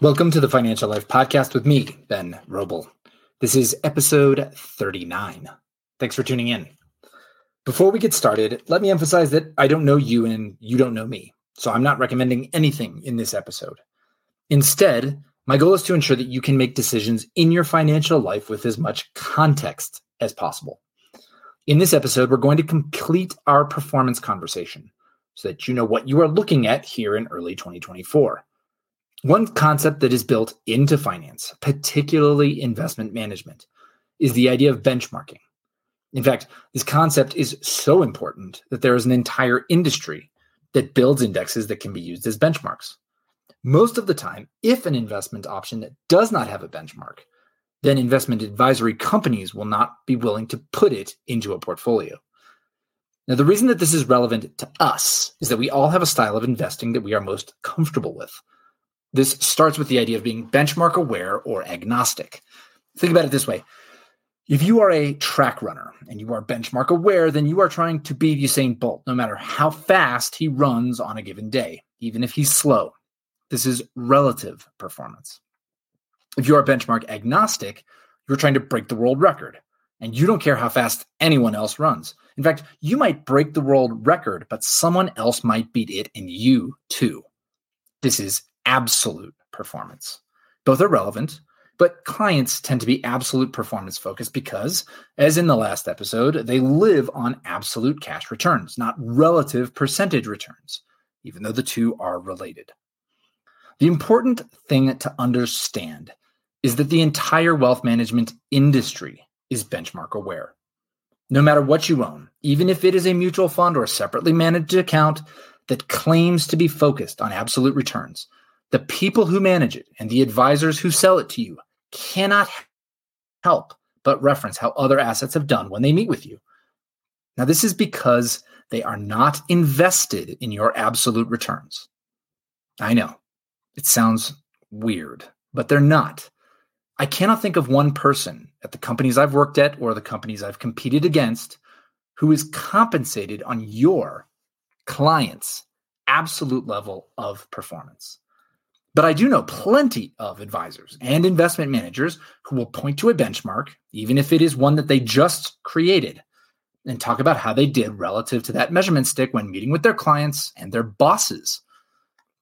Welcome to the Financial Life Podcast with me, Ben Roble. This is episode 39. Thanks for tuning in. Before we get started, let me emphasize that I don't know you and you don't know me, so I'm not recommending anything in this episode. Instead, my goal is to ensure that you can make decisions in your financial life with as much context as possible. In this episode, we're going to complete our performance conversation so that you know what you are looking at here in early 2024. One concept that is built into finance, particularly investment management, is the idea of benchmarking. In fact, this concept is so important that there is an entire industry that builds indexes that can be used as benchmarks. Most of the time, if an investment option does not have a benchmark, then investment advisory companies will not be willing to put it into a portfolio. Now, the reason that this is relevant to us is that we all have a style of investing that we are most comfortable with. This starts with the idea of being benchmark aware or agnostic. Think about it this way if you are a track runner and you are benchmark aware, then you are trying to beat Usain Bolt no matter how fast he runs on a given day, even if he's slow. This is relative performance. If you are benchmark agnostic, you're trying to break the world record and you don't care how fast anyone else runs. In fact, you might break the world record, but someone else might beat it and you too. This is absolute performance. Both are relevant, but clients tend to be absolute performance focused because, as in the last episode, they live on absolute cash returns, not relative percentage returns, even though the two are related. The important thing to understand is that the entire wealth management industry is benchmark aware. No matter what you own, even if it is a mutual fund or a separately managed account that claims to be focused on absolute returns, the people who manage it and the advisors who sell it to you cannot help but reference how other assets have done when they meet with you. Now, this is because they are not invested in your absolute returns. I know it sounds weird, but they're not. I cannot think of one person at the companies I've worked at or the companies I've competed against who is compensated on your client's absolute level of performance. But I do know plenty of advisors and investment managers who will point to a benchmark, even if it is one that they just created, and talk about how they did relative to that measurement stick when meeting with their clients and their bosses.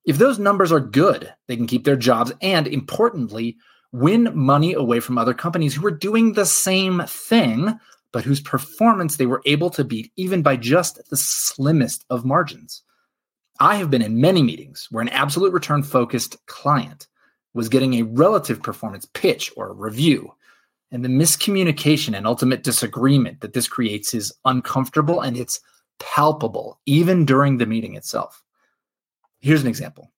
If those numbers are good, they can keep their jobs and, importantly, win money away from other companies who are doing the same thing, but whose performance they were able to beat even by just the slimmest of margins. I have been in many meetings where an absolute return focused client was getting a relative performance pitch or review. And the miscommunication and ultimate disagreement that this creates is uncomfortable and it's palpable, even during the meeting itself. Here's an example.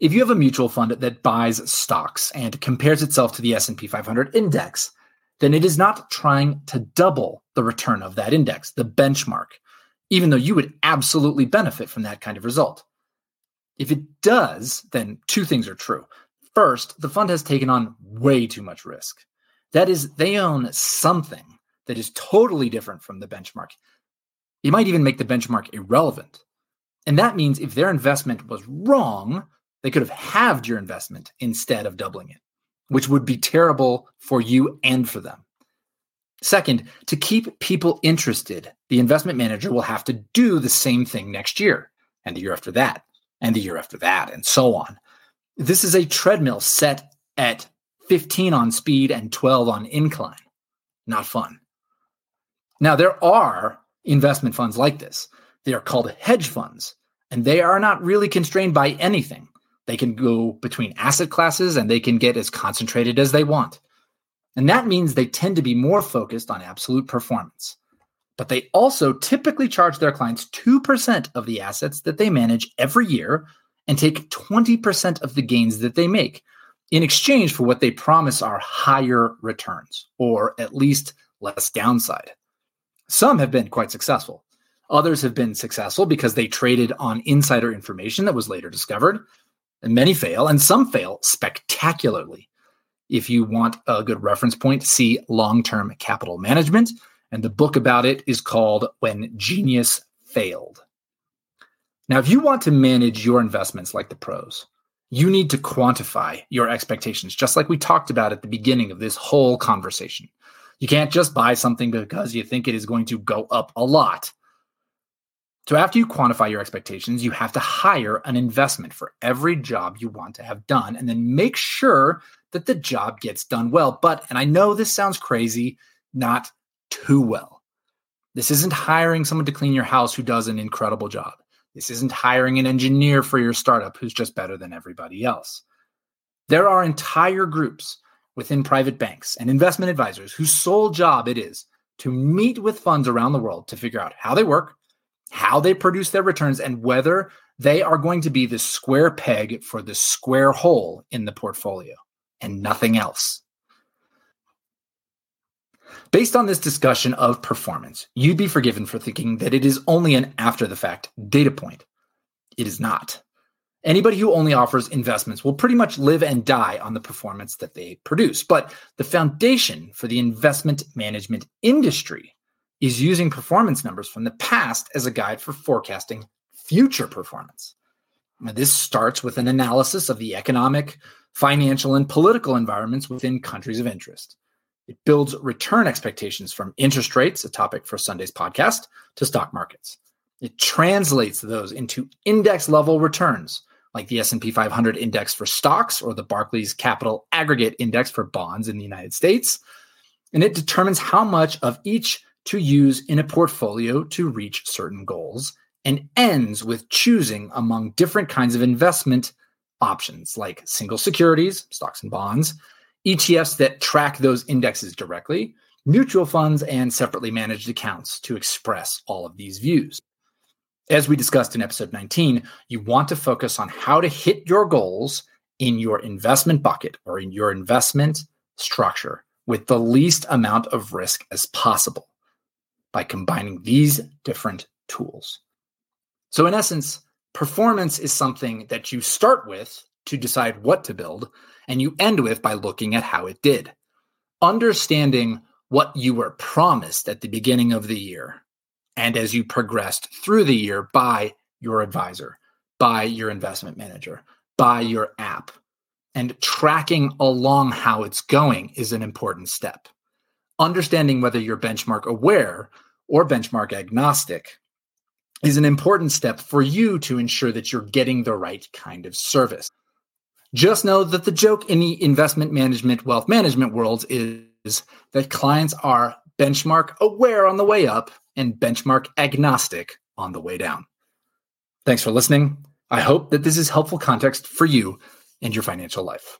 If you have a mutual fund that buys stocks and compares itself to the S&P 500 index, then it is not trying to double the return of that index, the benchmark even though you would absolutely benefit from that kind of result. If it does, then two things are true. First, the fund has taken on way too much risk. That is, they own something that is totally different from the benchmark. It might even make the benchmark irrelevant. And that means if their investment was wrong, they could have halved your investment instead of doubling it, which would be terrible for you and for them. Second, to keep people interested, the investment manager will have to do the same thing next year, and the year after that, and the year after that, and so on. This is a treadmill set at 15 on speed and 12 on incline. Not fun. Now, there are investment funds like this. They are called hedge funds, and they are not really constrained by anything. They can go between asset classes and they can get as concentrated as they want. And that means they tend to be more focused on absolute performance. But they also typically charge their clients 2% of the assets that they manage every year and take 20% of the gains that they make in exchange for what they promise are higher returns, or at least less downside. Some have been quite successful. Others have been successful because they traded on insider information that was later discovered. And many fail, and some fail spectacularly. If you want a good reference point, see long term capital management. And the book about it is called When Genius Failed. Now, if you want to manage your investments like the pros, You need to quantify your expectations, just like we talked about at the beginning of this whole conversation. You can't just buy something because you think it is going to go up a lot. So, after you quantify your expectations, you have to hire an investment for every job you want to have done and then make sure that the job gets done well. But, and I know this sounds crazy, not too well. This isn't hiring someone to clean your house who does an incredible job. This isn't hiring an engineer for your startup who's just better than everybody else. There are entire groups within private banks and investment advisors whose sole job it is to meet with funds around the world to figure out how they work, how they produce their returns, and whether they are going to be the square peg for the square hole in the portfolio and nothing else. Based on this discussion of performance, you'd be forgiven for thinking that it is only an after the fact data point. It is not. Anybody who only offers investments will pretty much live and die on the performance that they produce. But the foundation for the investment management industry is using performance numbers from the past as a guide for forecasting future performance. Now, this starts with an analysis of the economic, financial, and political environments within countries of interest. It builds return expectations from interest rates, a topic for Sunday's podcast, to stock markets. It translates those into index level returns, like the S&P 500 index for stocks or the Barclays Capital Aggregate Index for bonds in the United States. And it determines how much of each to use in a portfolio to reach certain goals and ends with choosing among different kinds of investment options like single securities, stocks and bonds, ETFs that track those indexes directly, mutual funds, and separately managed accounts to express all of these views. As we discussed in episode 19, you want to focus on how to hit your goals in your investment bucket or in your investment structure with the least amount of risk as possible by combining these different tools. So, in essence, performance is something that you start with to decide what to build, and you end with by looking at how it did. Understanding what you were promised at the beginning of the year and as you progressed through the year by your advisor, by your investment manager, by your app, and tracking along how it's going is an important step. Understanding whether you're benchmark aware or benchmark agnostic is an important step for you to ensure that you're getting the right kind of service. Just know that the joke in the investment management, wealth management worlds is that clients are benchmark aware on the way up and benchmark agnostic on the way down. Thanks for listening. I hope that this is helpful context for you and your financial life.